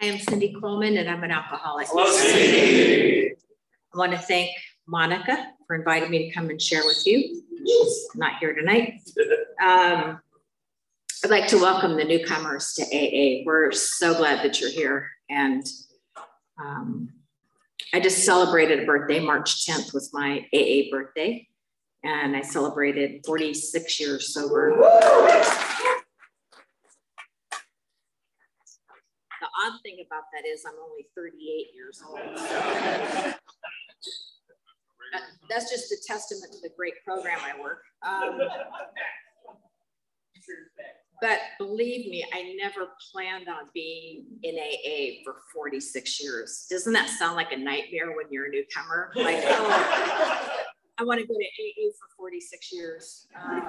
I am Cindy Coleman and I'm an alcoholic. Hello, Cindy. I want to thank Monica for inviting me to come and share with you. She's not here tonight. Um, I'd like to welcome the newcomers to AA. We're so glad that you're here. And um, I just celebrated a birthday. March 10th was my AA birthday. And I celebrated 46 years sober. The odd thing about that is I'm only 38 years old. Uh, that's just a testament to the great program I work. Um, but believe me, I never planned on being in AA for 46 years. Doesn't that sound like a nightmare when you're a newcomer? Like, oh, I want to go to AA for 46 years. Uh,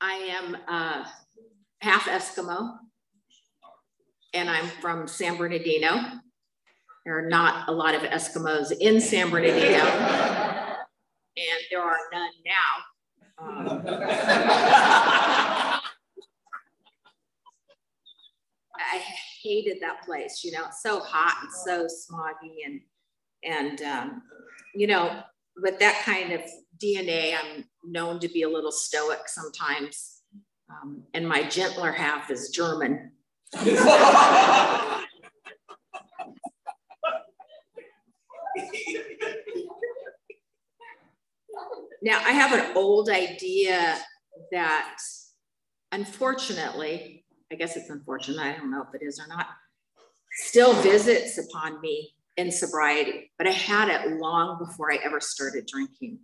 I am uh, half Eskimo, and I'm from San Bernardino. There are not a lot of Eskimos in San Bernardino, and there are none now. Um, I hated that place, you know, it's so hot and so smoggy and and um, you know, with that kind of DNA, I'm known to be a little stoic sometimes. Um, and my gentler half is German. now, I have an old idea that unfortunately, I guess it's unfortunate, I don't know if it is or not, still visits upon me in sobriety, but I had it long before I ever started drinking.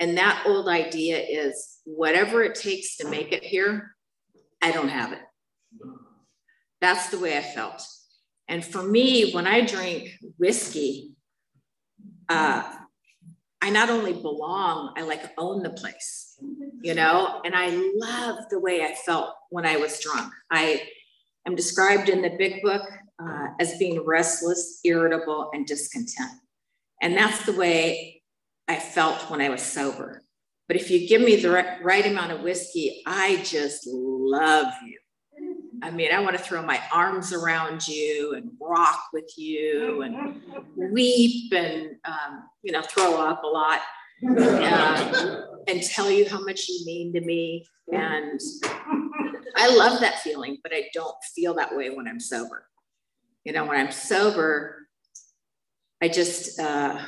And that old idea is whatever it takes to make it here, I don't have it. That's the way I felt. And for me, when I drink whiskey, uh, I not only belong, I like own the place, you know, and I love the way I felt when I was drunk. I am described in the big book uh, as being restless, irritable, and discontent. And that's the way I felt when I was sober. But if you give me the right, right amount of whiskey, I just love you. I mean, I want to throw my arms around you and rock with you and weep and, um, you know, throw up a lot uh, and tell you how much you mean to me. And I love that feeling, but I don't feel that way when I'm sober. You know, when I'm sober, I just, uh,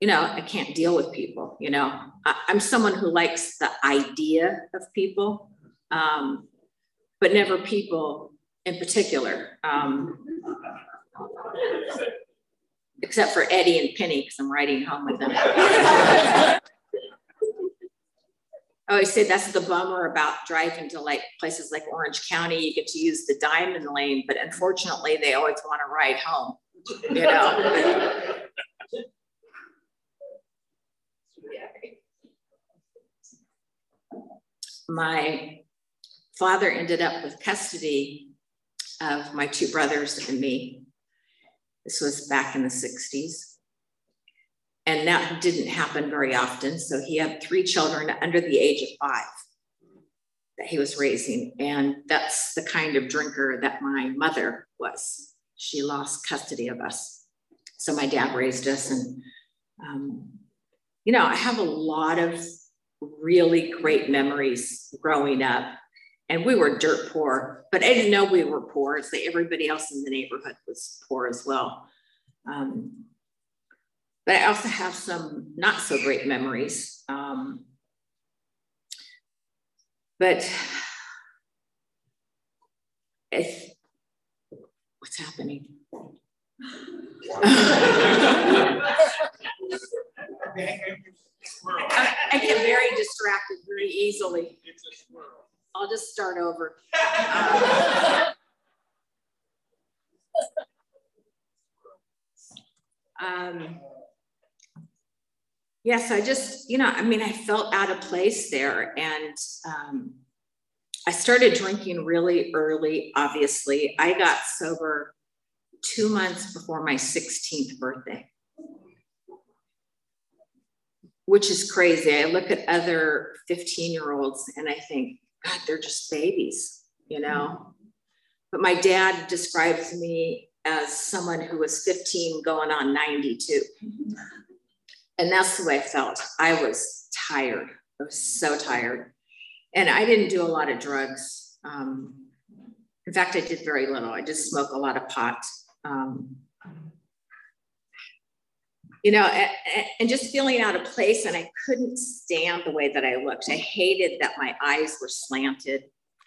you know, I can't deal with people. You know, I, am someone who likes the idea of people, um, but never people in particular. Um, except for Eddie and Penny, because I'm riding home with them. I always say that's the bummer about driving to like places like Orange County. You get to use the diamond lane, but unfortunately, they always want to ride home. You know. My father ended up with custody of my two brothers and me. This was back in the 60s. And that didn't happen very often. So he had three children under the age of five that he was raising. And that's the kind of drinker that my mother was. She lost custody of us. So my dad raised us. And, um, you know, I have a lot of really great memories growing up. And we were dirt poor, but I didn't know we were poor. So everybody else in the neighborhood was poor as well. Um, but I also have some not so great memories. Um, but if, what's happening? I, get very distracted very easily. I'll just start over. Um, yes, I just, you know, I mean, I felt out of place there. And um, I started drinking really early, obviously. I got sober two months before my 16th birthday which is crazy. I look at other 15 year olds and I think, God, they're just babies, you know? but my dad describes me as someone who was 15 going on 92. And that's the way I felt. I was tired. I was so tired. And I didn't do a lot of drugs. Um, in fact, I did very little. I just smoked a lot of pot. Um, you know, and, just feeling out of place. And I couldn't stand the way that I looked. I hated that my eyes were slanted.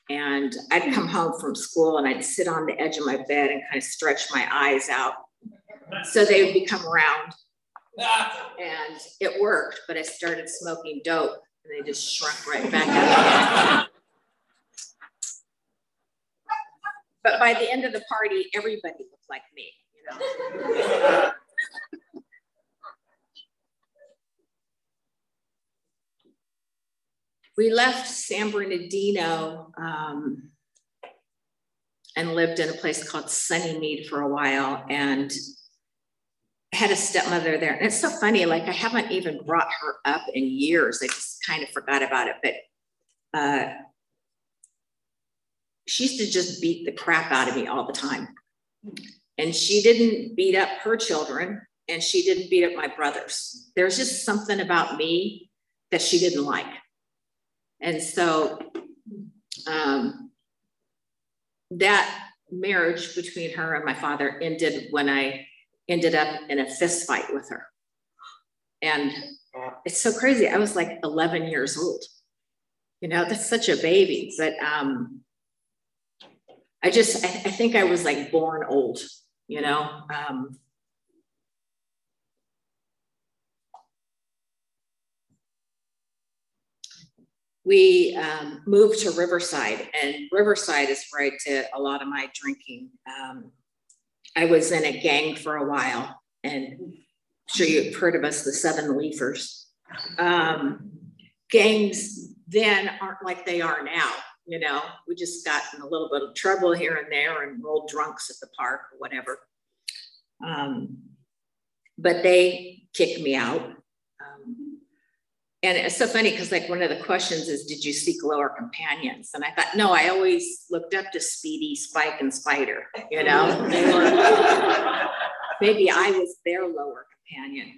And I'd come home from school and I'd sit on the edge of my bed and kind of stretch my eyes out so they would become round. And it worked, but I started smoking dope and they just shrunk right back out. but by the end of the party, everybody looked like me, you know. We left San Bernardino um, and lived in a place called Sunnymead for a while and had a stepmother there. And it's so funny, like I haven't even brought her up in years. I just kind of forgot about it. But uh, she used to just beat the crap out of me all the time. And she didn't beat up her children and she didn't beat up my brothers. There's just something about me that she didn't like. And so um, that marriage between her and my father ended when I ended up in a fist fight with her. And it's so crazy. I was like 11 years old. You know, that's such a baby. But um, I just, I, I think I was like born old, you know. Um, we um, moved to Riverside, and Riverside is where I did a lot of my drinking. Um, I was in a gang for a while, and I'm sure you've heard of us, the Seven Leafers. Um, gangs then aren't like they are now. You know, we just got in a little bit of trouble here and there and rolled drunks at the park or whatever. Um, but they kicked me out and it's so funny because like one of the questions is did you seek lower companions? And i thought no i always looked up to speedy spike and spider you know? Maybe i was their lower companion.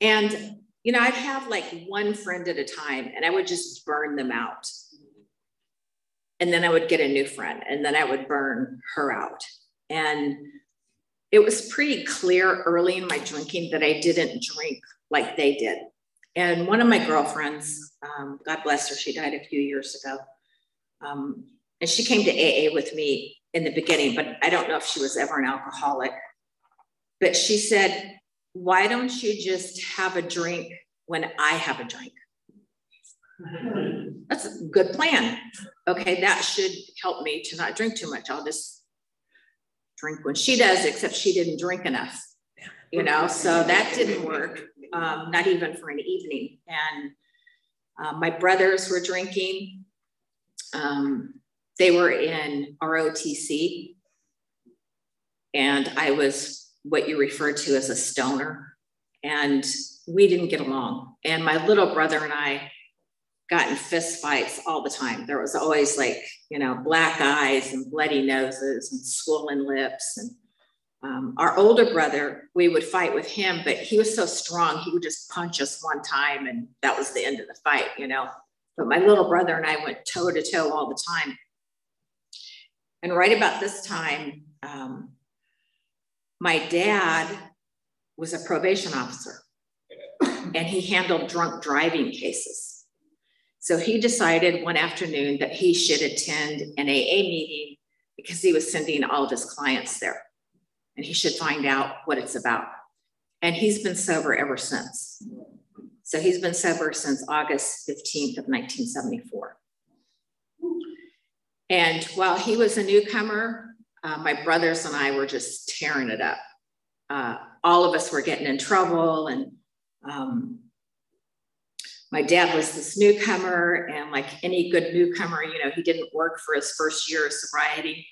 And you know i'd have like one friend at a time and i would just burn them out. And then i would get a new friend and then i would burn her out. And it was pretty clear early in my drinking that i didn't drink like they did. And one of my girlfriends, um, God bless her, she died a few years ago. Um, and she came to AA with me in the beginning, but I don't know if she was ever an alcoholic. But she said, Why don't you just have a drink when I have a drink? That's a good plan. Okay, that should help me to not drink too much. I'll just drink when she does, except she didn't drink enough, you know, so that didn't work um, not even for an evening. And uh, my brothers were drinking. Um, they were in ROTC, and I was what you refer to as a stoner. And we didn't get along. And my little brother and I got in fist fights all the time. There was always like, you know, black eyes and bloody noses and swollen lips. And um, our older brother, we would fight with him, but he was so strong, he would just punch us one time and that was the end of the fight, you know. But my little brother and I went toe to toe all the time. And right about this time, um, my dad was a probation officer and he handled drunk driving cases. So he decided one afternoon that he should attend an AA meeting because he was sending all of his clients there and he should find out what it's about. And he's been sober ever since. So he's been sober since August 15th of 1974. And while he was a newcomer, uh, my brothers and I were just tearing it up. Uh, all of us were getting in trouble and um, my dad was this newcomer and like any good newcomer you know he didn't work for his first year of sobriety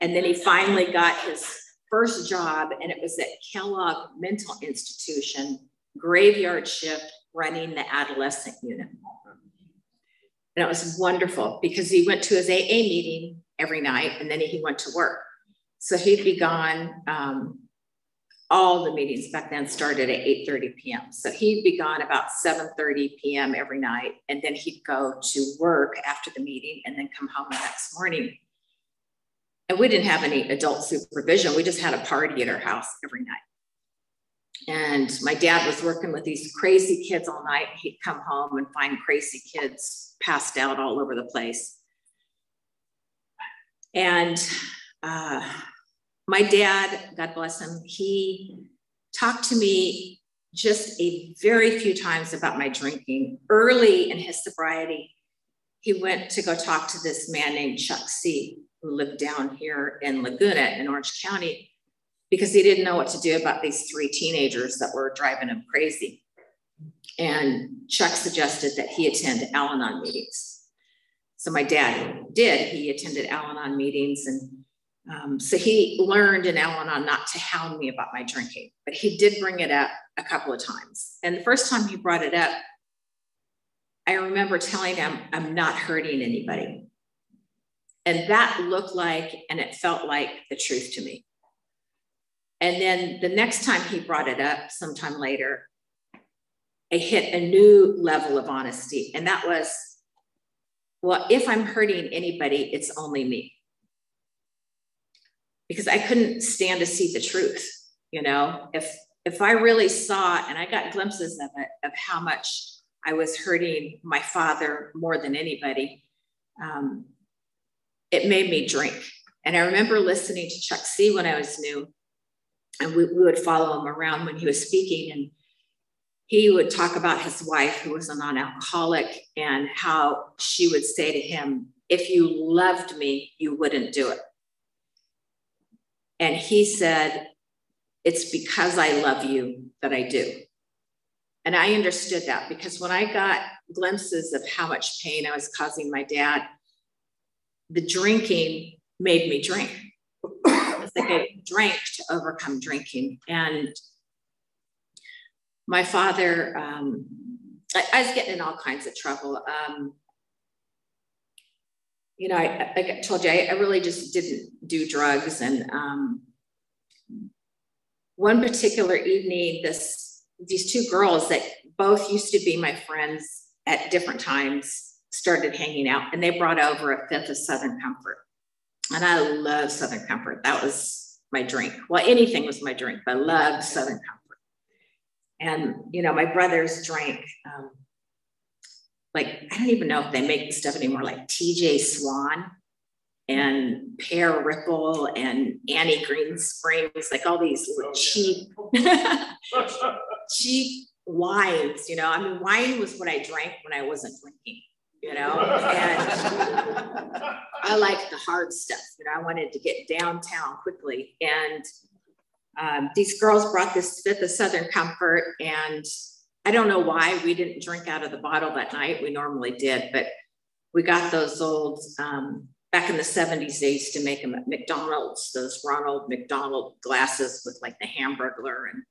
and then he finally got his first job, and it was at Kellogg Mental Institution, graveyard shift, running the adolescent unit. And it was wonderful because he went to his AA meeting every night, and then he went to work. So he'd be gone. Um, all the meetings back then started at 8:30 p.m. So he'd be gone about 7:30 p.m. every night, and then he'd go to work after the meeting, and then come home the next morning. And we didn't have any adult supervision. We just had a party at our house every night. And my dad was working with these crazy kids all night. He'd come home and find crazy kids passed out all over the place. And uh, my dad, God bless him, he talked to me just a very few times about my drinking. Early in his sobriety, he went to go talk to this man named Chuck C., who lived down here in Laguna in Orange County, because he didn't know what to do about these three teenagers that were driving him crazy. And Chuck suggested that he attend Al Anon meetings. So my dad did. He attended Al Anon meetings and um, so he learned in Al Anon not to hound me about my drinking, but he did bring it up a couple of times. And the first time he brought it up, I remember telling him, I'm not hurting anybody. And that looked like and it felt like the truth to me. And then the next time he brought it up, sometime later, I hit a new level of honesty. And that was, well, if I'm hurting anybody, it's only me because I couldn't stand to see the truth. You know, if if I really saw and I got glimpses of it of how much I was hurting my father more than anybody, um, it made me drink. And I remember listening to Chuck C when I was new, and we, we would follow him around when he was speaking, and he would talk about his wife who was a non-alcoholic and how she would say to him, "If you loved me, you wouldn't do it." And he said, It's because I love you that I do. And I understood that because when I got glimpses of how much pain I was causing my dad, the drinking made me drink. it's like I drank to overcome drinking. And my father, um, I, I, was getting in all kinds of trouble. Um, you know, I, I told you, I, I, really just didn't do drugs. And um, one particular evening, this these two girls that both used to be my friends at different times started hanging out, and they brought over a fifth of Southern Comfort. And I love Southern Comfort. That was my drink. Well, anything was my drink, but I loved Southern Comfort. And you know, my brothers drank um, like I don't even know if they make the stuff anymore, like TJ Swan and Pear Ripple and Annie Green Springs, like all these little cheap, cheap wines. You know, I mean, wine was what I drank when I wasn't drinking. You know, and I like the hard stuff. You know, I wanted to get downtown quickly, and um, these girls brought this fifth of Southern Comfort, and I don't know why we didn't drink out of the bottle that night. We normally did, but we got those old, um, back in the 70s, they used to make them at McDonald's, those Ronald McDonald glasses with like the Hamburglar and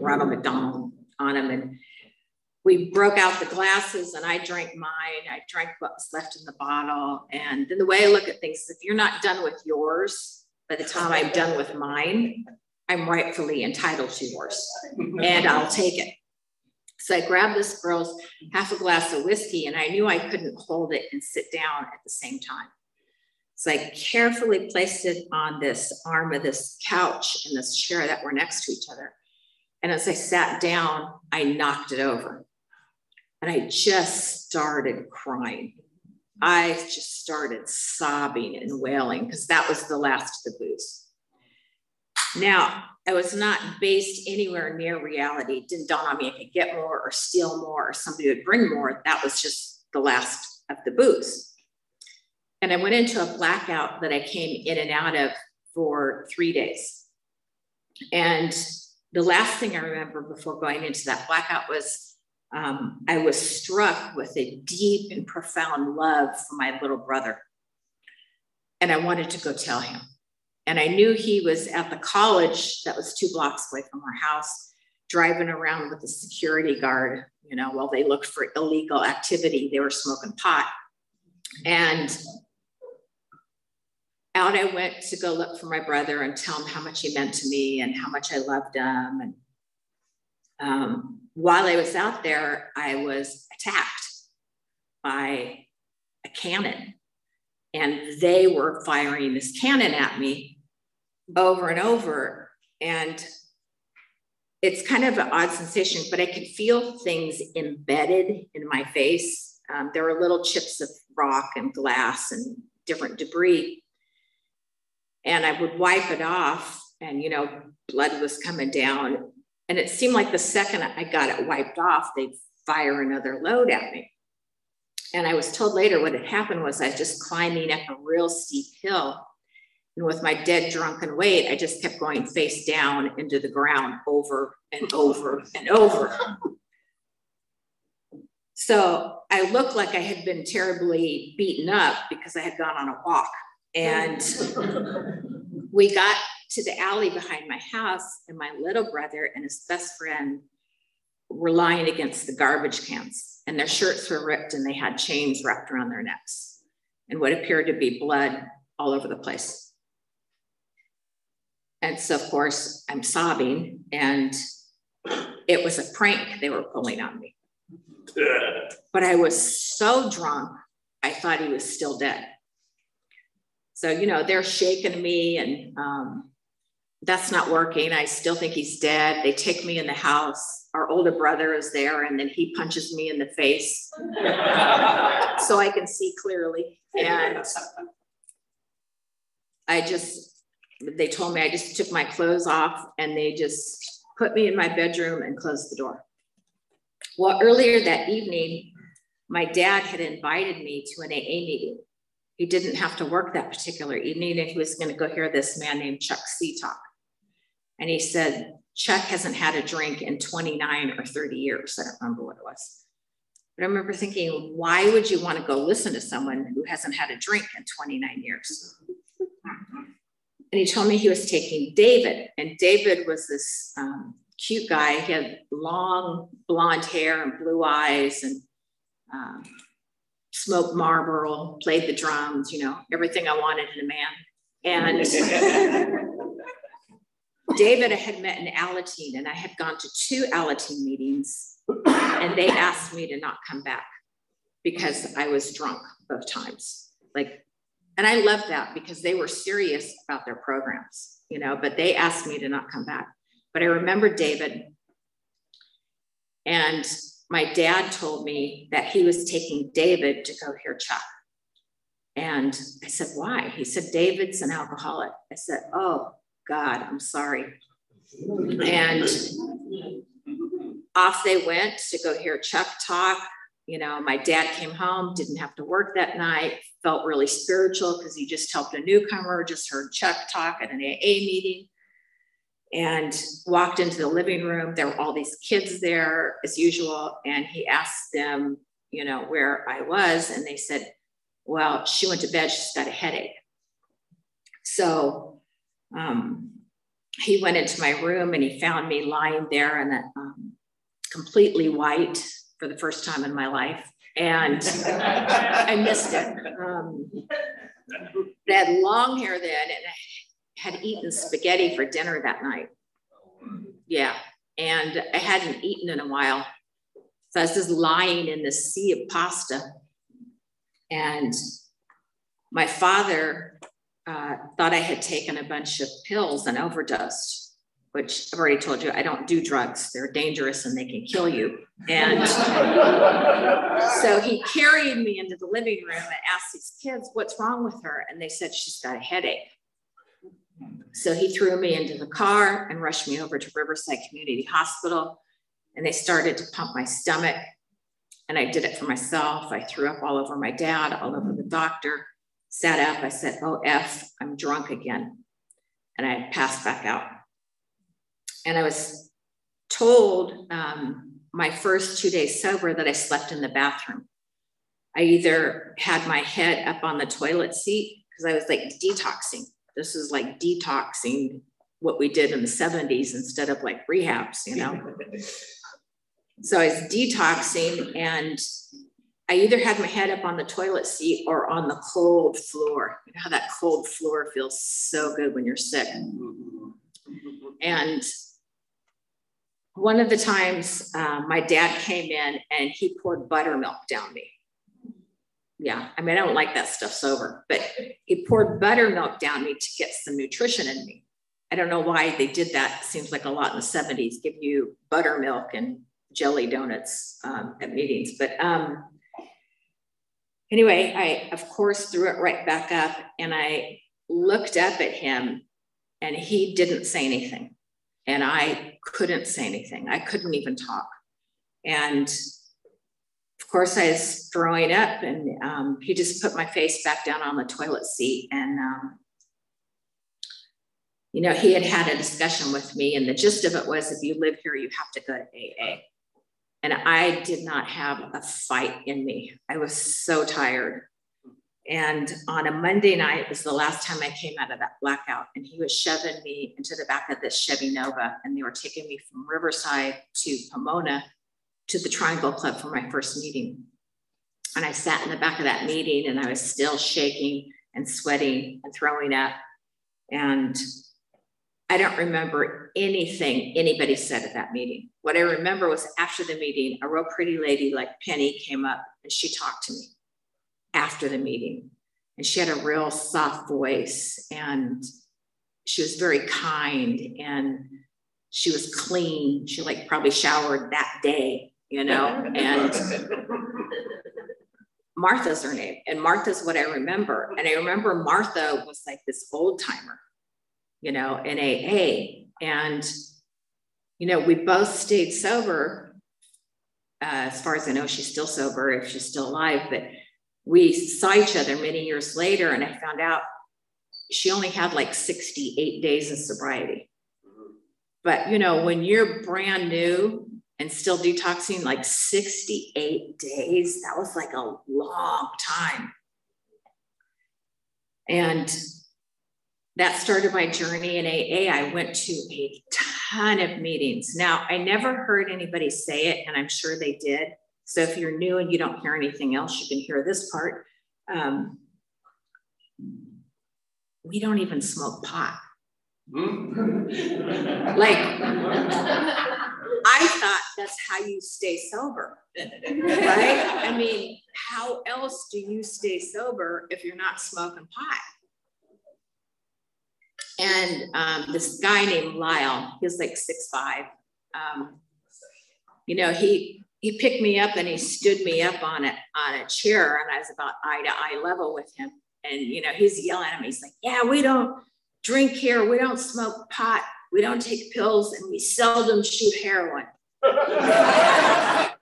Ronald McDonald on them. And we broke out the glasses and I drank mine. I drank what was left in the bottle. And then the way I look at things is if you're not done with yours by the time I'm done with mine, I'm rightfully entitled to yours and I'll take it. So I grabbed this girl's half a glass of whiskey and I knew I couldn't hold it and sit down at the same time. So I carefully placed it on this arm of this couch and this chair that were next to each other. And as I sat down, I knocked it over. And I just started crying. I just started sobbing and wailing because that was the last of the booze. Now, I was not based anywhere near reality. It didn't dawn on me I could get more or steal more or somebody would bring more. That was just the last of the booze. And I went into a blackout that I came in and out of for three days. And the last thing I remember before going into that blackout was um, I was struck with a deep and profound love for my little brother. And I wanted to go tell him. And I knew he was at the college that was two blocks away from our house, driving around with a security guard, you know, while they looked for illegal activity. They were smoking pot. And out I went to go look for my brother and tell him how much he meant to me and how much I loved him. And um, while I was out there, I was attacked by a cannon. And they were firing this cannon at me over and over. And it's kind of an odd sensation, but I could feel things embedded in my face. Um, there were little chips of rock and glass and different debris. And I would wipe it off, and you know, blood was coming down. And it seemed like the second I got it wiped off, they'd fire another load at me. And I was told later what had happened was I was just climbing up a real steep hill. And with my dead drunken weight, I just kept going face down into the ground over and over and over. So I looked like I had been terribly beaten up because I had gone on a walk. And we got to the alley behind my house, and my little brother and his best friend were lying against the garbage cans, and their shirts were ripped and they had chains wrapped around their necks and what appeared to be blood all over the place. And so, of course, I'm sobbing, and it was a prank they were pulling on me. But I was so drunk, I thought he was still dead. So, you know, they're shaking me and um, that's not working. I still think he's dead. They take me in the house. Our older brother is there and then he punches me in the face so I can see clearly. And I just, they told me I just took my clothes off and they just put me in my bedroom and closed the door. Well, earlier that evening, my dad had invited me to an AA meeting he didn't have to work that particular evening and he was going to go hear this man named Chuck C talk. And he said, Chuck hasn't had a drink in 29 or 30 years. I don't remember what it was. But I remember thinking, why would you want to go listen to someone who hasn't had a drink in 29 years? And he told me he was taking David. And David was this um, cute guy. He had long blonde hair and blue eyes and um, smoked Marlboro, played the drums, you know, everything I wanted in a man. And David had met an Alateen, and I had gone to two Alateen meetings, and they asked me to not come back because I was drunk both times. Like, and I loved that because they were serious about their programs, you know, but they asked me to not come back. But I remember David, and my dad told me that he was taking David to go hear Chuck. And I said, why? He said, David's an alcoholic. I said, oh, God, I'm sorry. And off they went to go hear Chuck talk. You know, my dad came home, didn't have to work that night, felt really spiritual because he just helped a newcomer, just heard Chuck talk at an AA meeting and walked into the living room. There were all these kids there as usual. And he asked them, you know, where I was. And they said, well, she went to bed, she's got a headache. So um, he went into my room and he found me lying there and um, completely white for the first time in my life. And I missed it. Um, I had long hair then and had eaten spaghetti for dinner that night. Yeah. And I hadn't eaten in a while. So I was just lying in this sea of pasta. And my father uh, thought I had taken a bunch of pills and overdosed, which I've already told you I don't do drugs. They're dangerous and they can kill you. And so he carried me into the living room and asked these kids, What's wrong with her? And they said, She's got a headache. So he threw me into the car and rushed me over to Riverside Community Hospital. And they started to pump my stomach. And I did it for myself. I threw up all over my dad, all over the doctor, sat up. I said, Oh, F, I'm drunk again. And I passed back out. And I was told um, my first two days sober that I slept in the bathroom. I either had my head up on the toilet seat because I was like detoxing this is like detoxing what we did in the 70s instead of like rehabs, you know? so I was detoxing and I either had my head up on the toilet seat or on the cold floor. You know how that cold floor feels so good when you're sick. And one of the times uh, my dad came in and he poured buttermilk down me. Yeah, I mean, I don't like that stuff sober, but he poured buttermilk down me to get some nutrition in me. I don't know why they did that. It seems like a lot in the 70s, give you buttermilk and jelly donuts um, at meetings. But um, anyway, I, of course, threw it right back up and I looked up at him and he didn't say anything. And I couldn't say anything. I couldn't even talk. And of course, I was throwing up and um, he just put my face back down on the toilet seat. And, um, you know, he had had a discussion with me. And the gist of it was if you live here, you have to go to AA. And I did not have a fight in me. I was so tired. And on a Monday night it was the last time I came out of that blackout. And he was shoving me into the back of this Chevy Nova. And they were taking me from Riverside to Pomona to the Triangle Club for my first meeting. And I sat in the back of that meeting and I was still shaking and sweating and throwing up. And I don't remember anything anybody said at that meeting. What I remember was after the meeting, a real pretty lady like Penny came up and she talked to me after the meeting. And she had a real soft voice and she was very kind and she was clean. She like probably showered that day, you know, and Martha's her name. And Martha's what I remember. And I remember Martha was like this old timer you know, in AA. And, you know, we both stayed sober. Uh, as far as I know, she's still sober if she's still alive, but we saw each other many years later, and I found out she only had like 68 days of sobriety. But, you know, when you're brand new and still detoxing, like 68 days, that was like a long time. And that started my journey in AA. I went to a ton of meetings. Now, I never heard anybody say it, and I'm sure they did. So if you're new and you don't hear anything else, you can hear this part. Um, we don't even smoke pot. like, I thought that's how you stay sober, right? I mean, how else do you stay sober if you're not smoking pot? And um, this guy named Lyle, he was like six five. Um, you know, he he picked me up and he stood me up on it on a chair, and I was about eye to eye level with him. And you know, he's yelling at me. He's like, "Yeah, we don't drink here. We don't smoke pot. We don't take pills, and we seldom shoot heroin." I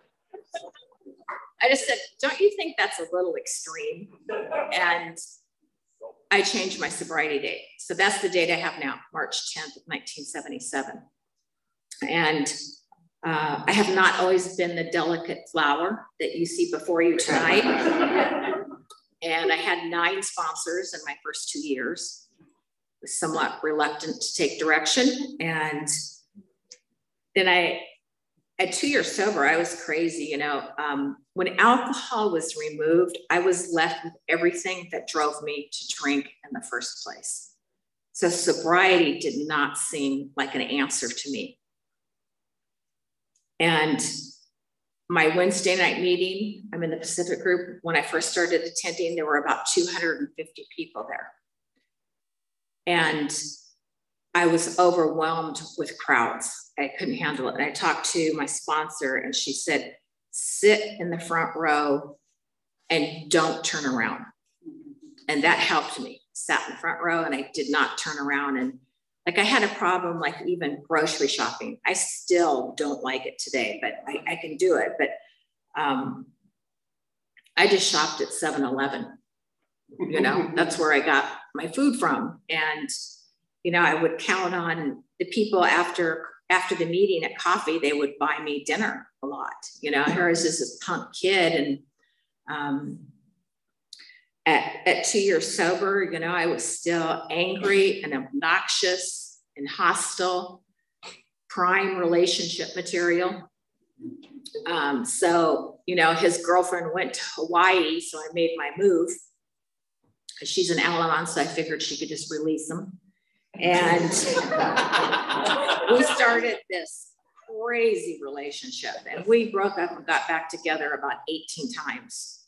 just said, "Don't you think that's a little extreme?" And I changed my sobriety date. So that's the date I have now, March 10th, 1977. And uh, I have not always been the delicate flower that you see before you tonight. and I had nine sponsors in my first two years. Was somewhat reluctant to take direction. And then I at two years sober, I was crazy. You know, um, when alcohol was removed, I was left with everything that drove me to drink in the first place. So sobriety did not seem like an answer to me. And my Wednesday night meeting, I'm in the Pacific group. When I first started attending, there were about 250 people there. And I was overwhelmed with crowds. I couldn't handle it. And I talked to my sponsor, and she said, sit in the front row and don't turn around. And that helped me. Sat in the front row and I did not turn around. And like I had a problem, like even grocery shopping. I still don't like it today, but I, I can do it. But um, I just shopped at 7 Eleven. You know, that's where I got my food from. And you know, I would count on the people after after the meeting at coffee, they would buy me dinner a lot. You know, here I was just this punk kid, and um, at at two years sober, you know, I was still angry and obnoxious and hostile, prime relationship material. Um, so, you know, his girlfriend went to Hawaii, so I made my move. She's an Al-Anon, so I figured she could just release him. And we started this crazy relationship. And we broke up and got back together about 18 times.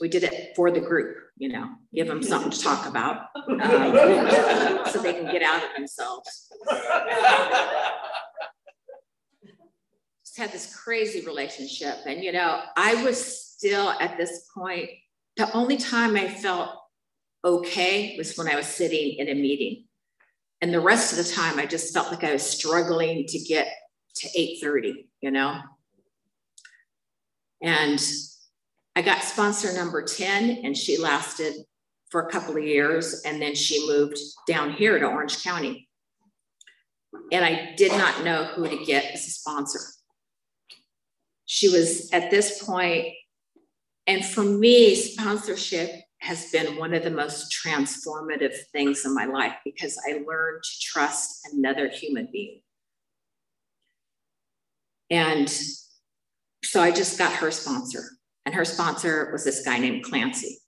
We did it for the group, you know, give them something to talk about um, so they can get out of themselves. Just had this crazy relationship. And, you know, I was still at this point, the only time I felt okay was when I was sitting in a meeting. And the rest of the time, I just felt like I was struggling to get to 8.30, you know? And I got sponsor number 10 and she lasted for a couple of years and then she moved down here to Orange County. And I did not know who to get as a sponsor. She was at this point, and for me, sponsorship has been one of the most transformative things in my life because I learned to trust another human being. And so I just got her sponsor, and her sponsor was this guy named Clancy.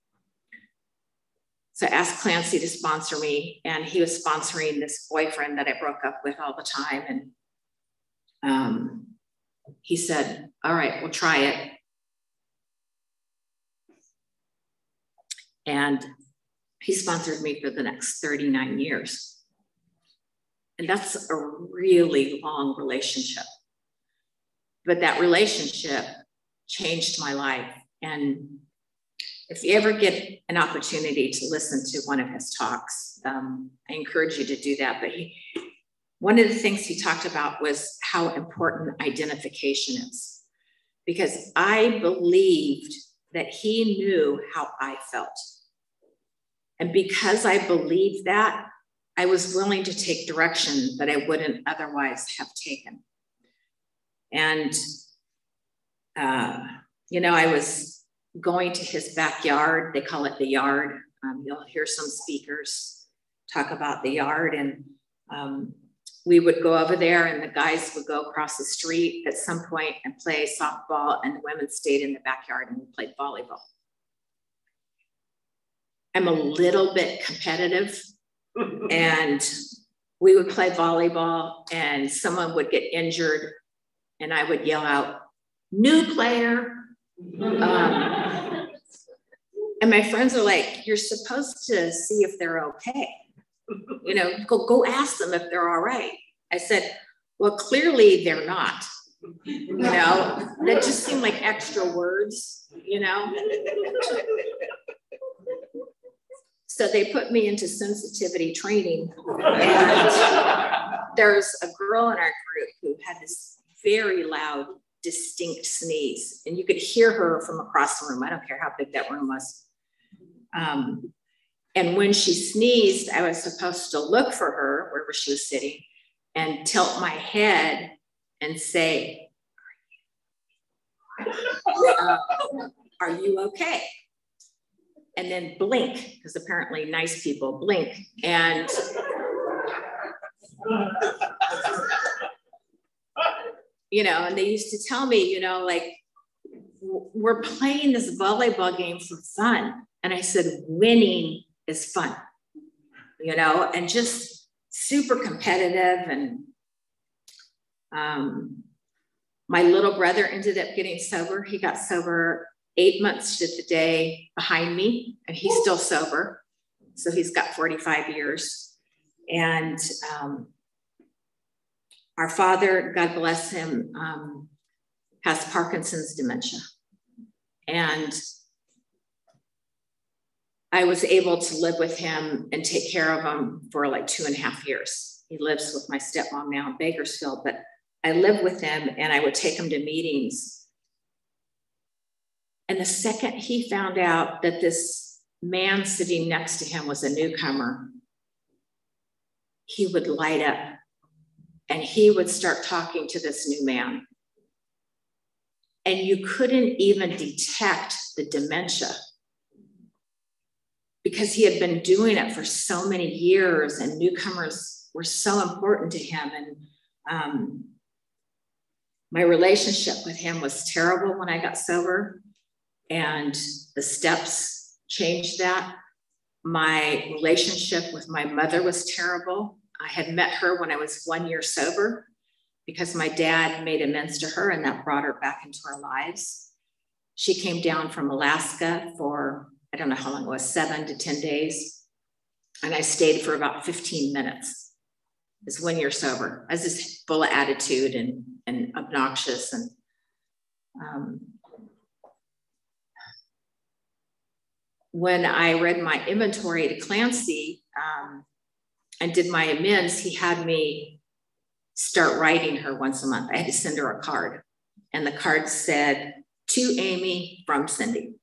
So I asked Clancy to sponsor me, and he was sponsoring this boyfriend that I broke up with all the time. And um, he said, All right, we'll try it. And he sponsored me for the next 39 years. And that's a really long relationship but that relationship changed my life. And if you ever get an opportunity to listen to one of his talks, um, I encourage you to do that. But he, one of the things he talked about was how important identification is, because I believed that he knew how I felt. And because I believed that, I was willing to take direction that I wouldn't otherwise have taken. And, uh, you know, I was going to his backyard. They call it the yard. Um, you'll hear some speakers talk about the yard. And um, we would go over there, and the guys would go across the street at some point and play softball, and the women stayed in the backyard and we played volleyball. I'm a little bit competitive, and we would play volleyball, and someone would get injured and I would yell out, new player. Um, and my friends are like, you're supposed to see if they're okay. You know, go, go ask them if they're all right. I said, well, clearly they're not. You know, that just seemed like extra words, you know? So they put me into sensitivity training. And there's a girl in our group who had this very loud, distinct sneeze. And you could hear her from across the room. I don't care how big that room was. Um, and when she sneezed, I was supposed to look for her wherever she was sitting and tilt my head and say, uh, Are you okay? And then blink, because apparently nice people blink. And you know, and they used to tell me, you know, like, we're playing this volleyball game for fun. And I said, winning is fun, you know, and just super competitive. And um, my little brother ended up getting sober. He got sober eight months to the day behind me, and he's still sober. So he's got 45 years. And um, our father, God bless him, um, has Parkinson's dementia. And I was able to live with him and take care of him for like two and a half years. He lives with my stepmom now in Bakersfield, but I lived with him and I would take him to meetings. And the second he found out that this man sitting next to him was a newcomer, he would light up and he would start talking to this new man. And you couldn't even detect the dementia because he had been doing it for so many years and newcomers were so important to him. And um, my relationship with him was terrible when I got sober, and the steps changed that. My relationship with my mother was terrible. I had met her when I was one year sober because my dad made amends to her and that brought her back into our lives. She came down from Alaska for, I don't know how long it was, seven to 10 days. And I stayed for about 15 minutes. It's when you're sober. I was just full of attitude and, and obnoxious. And um, when I read my inventory to Clancy um, and did my amends, he had me start writing her once a month. I had to send her a card. And the card said, To Amy from Cindy.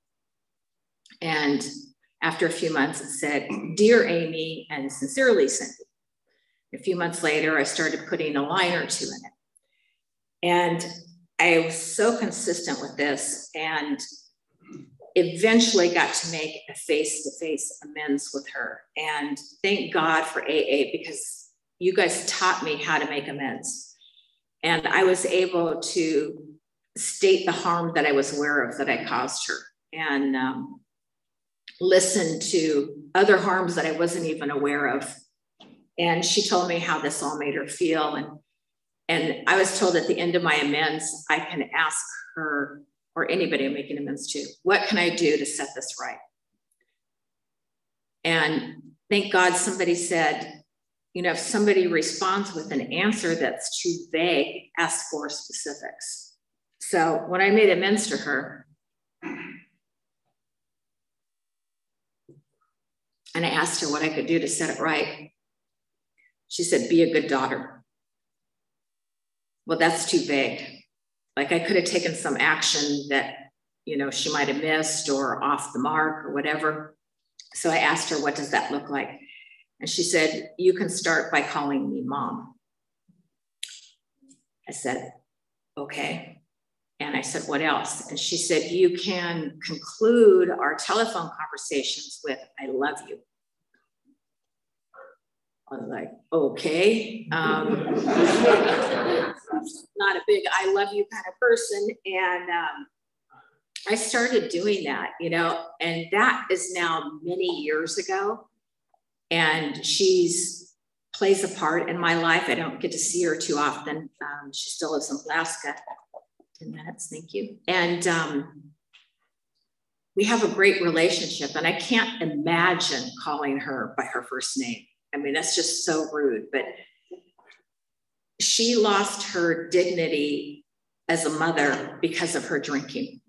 And after a few months, it said, Dear Amy, and sincerely Cindy. A few months later, I started putting a line or two in it. And I was so consistent with this and eventually got to make a face to face amends with her. And thank God for AA because you guys taught me how to make amends. And I was able to state the harm that I was aware of that I caused her and um, listen to other harms that I wasn't even aware of. And she told me how this all made her feel. And, and I was told at the end of my amends, I can ask her or anybody I'm making amends to, what can I do to set this right? And thank God somebody said, you know, if somebody responds with an answer that's too vague, ask for specifics. So when I made amends to her, and I asked her what I could do to set it right, she said, be a good daughter. Well, that's too vague. Like I could have taken some action that, you know, she might have missed or off the mark or whatever. So I asked her, what does that look like? And she said, You can start by calling me mom. I said, Okay. And I said, What else? And she said, You can conclude our telephone conversations with, I love you. I was like, okay. Um, not a big I love you kind of person. And um, I started doing that, you know, and that is now many years ago and she's plays a part in my life. I don't get to see her too often. Um, she still lives in Alaska. 10 minutes, thank you. And um, we have a great relationship, and I can't imagine calling her by her first name. I mean, that's just so rude, but she lost her dignity as a mother because of her drinking.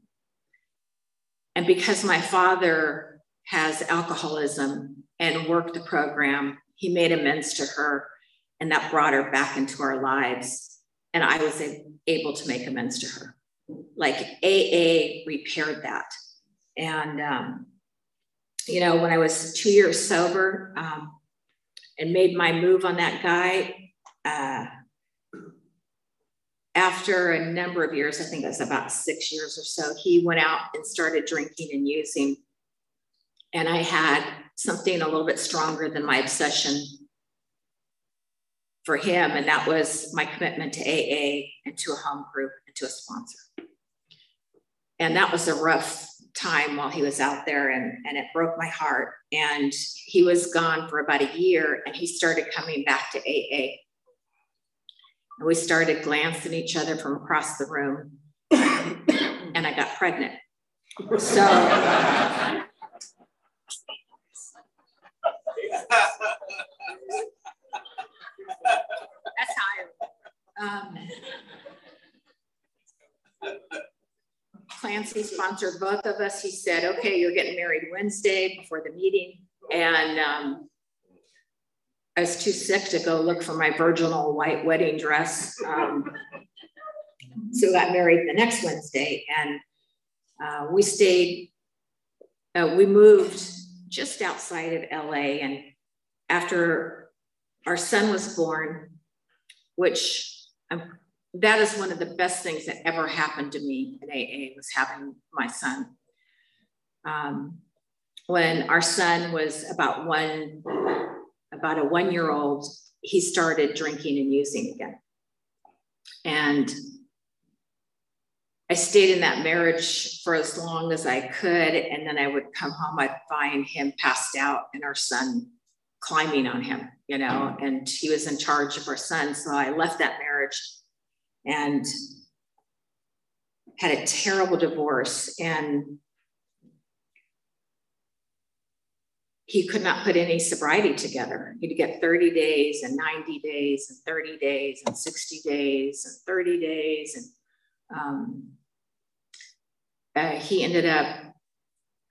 And because my father has alcoholism and worked the program. He made amends to her, and that brought her back into our lives. And I was able to make amends to her. Like AA repaired that. And, um, you know, when I was two years sober um, and made my move on that guy, uh, after a number of years, I think it was about six years or so, he went out and started drinking and using. And I had something a little bit stronger than my obsession for him. And that was my commitment to AA and to a home group and to a sponsor. And that was a rough time while he was out there and, and it broke my heart. And he was gone for about a year and he started coming back to AA. And we started glancing at each other from across the room. and I got pregnant. So That's how I um, Clancy sponsored both of us. He said, okay, you're getting married Wednesday before the meeting. And um, I was too sick to go look for my virginal white wedding dress. Um, so got married the next Wednesday and uh, we stayed, uh, we moved just outside of LA. And after our son was born, which I'm, that is one of the best things that ever happened to me in AA was having my son. Um, when our son was about one, about a one year old, he started drinking and using again. And I stayed in that marriage for as long as I could. And then I would come home, I'd find him passed out and our son climbing on him, you know, and he was in charge of our son. So I left that marriage and had a terrible divorce. And he could not put any sobriety together. He'd get 30 days and 90 days and 30 days and 60 days and 30 days. And um, uh, he ended up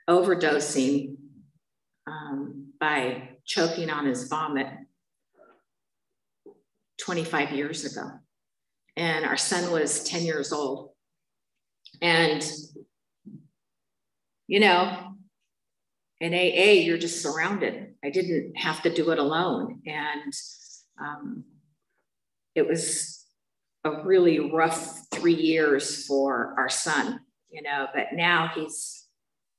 overdosing um, by choking on his vomit 25 years ago. And our son was 10 years old. And, you know, in AA, you're just surrounded. I didn't have to do it alone. And um, it was a really rough three years for our son, you know, but now he's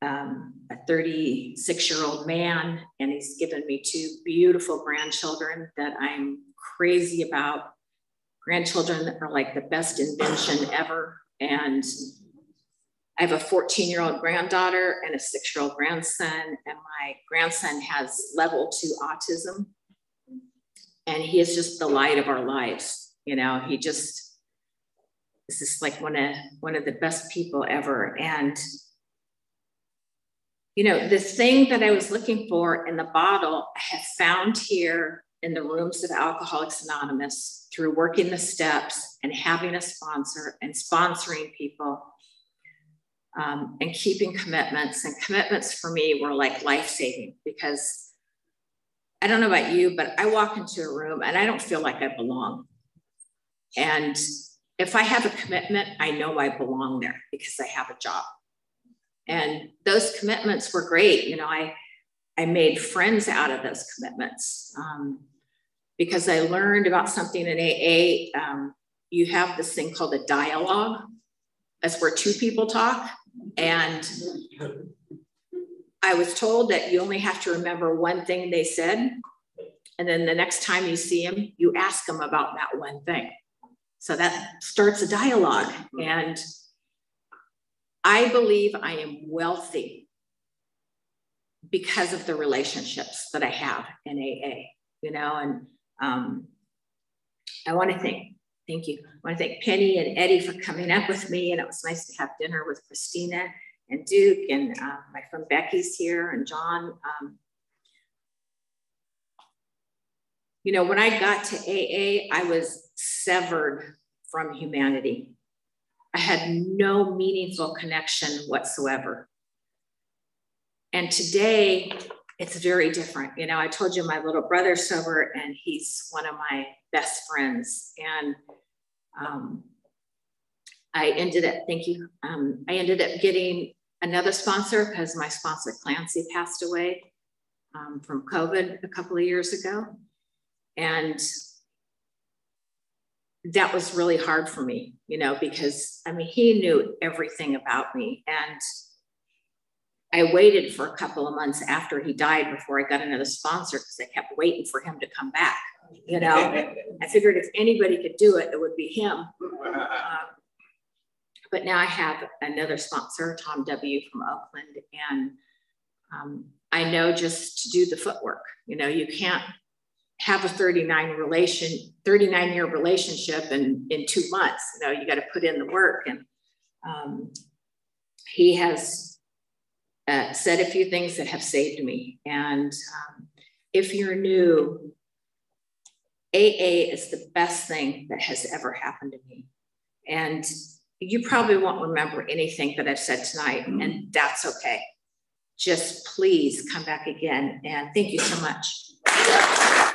um, a 36 year old man and he's given me two beautiful grandchildren that I'm crazy about. Grandchildren are like the best invention ever. And I have a 14 year old granddaughter and a six year old grandson, and my grandson has level two autism. And he is just the light of our lives. You know, he just is just like one of one of the best people ever. And you know, the thing that I was looking for in the bottle, I have found here in the rooms of Alcoholics Anonymous through working the steps and having a sponsor and sponsoring people um, and keeping commitments. And commitments for me were like life saving because I don't know about you, but I walk into a room and I don't feel like I belong. And if I have a commitment, I know I belong there because I have a job. And those commitments were great. You know, I I made friends out of those commitments um, because I learned about something in AA. Um, you have this thing called a dialogue. That's where two people talk. And I was told that you only have to remember one thing they said. And then the next time you see them, you ask them about that one thing. So that starts a dialogue. And I believe I am wealthy because of the relationships that I have in AA, you know, and um, I want to thank Thank you. I want to thank Penny and Eddie for coming up with me. And it was nice to have dinner with Christina and Duke and uh, my friend Becky's here and John. Um, you know, when I got to AA, I was severed from humanity. I had no meaningful connection whatsoever. And today, it's very different. You know, I told you my little brother's sober and he's one of my best friends. And um, I ended up, thank you. Um, I ended up getting another sponsor because my sponsor Clancy passed away um, from COVID a couple of years ago. And that was really hard for me, you know, because I mean, he knew everything about me. And I waited for a couple of months after he died before I got another sponsor because I kept waiting for him to come back. You know, I figured if anybody could do it, it would be him. Uh, but now I have another sponsor, Tom W. from Oakland, and um, I know just to do the footwork. You know, you can't have a 39 relation 39 year relationship in in two months. You know, you got to put in the work, and um, he has uh, said a few things that have saved me. And um, if you're new, AA is the best thing that has ever happened to me. And you probably won't remember anything that I've said tonight, and that's okay. Just please come back again. And thank you so much.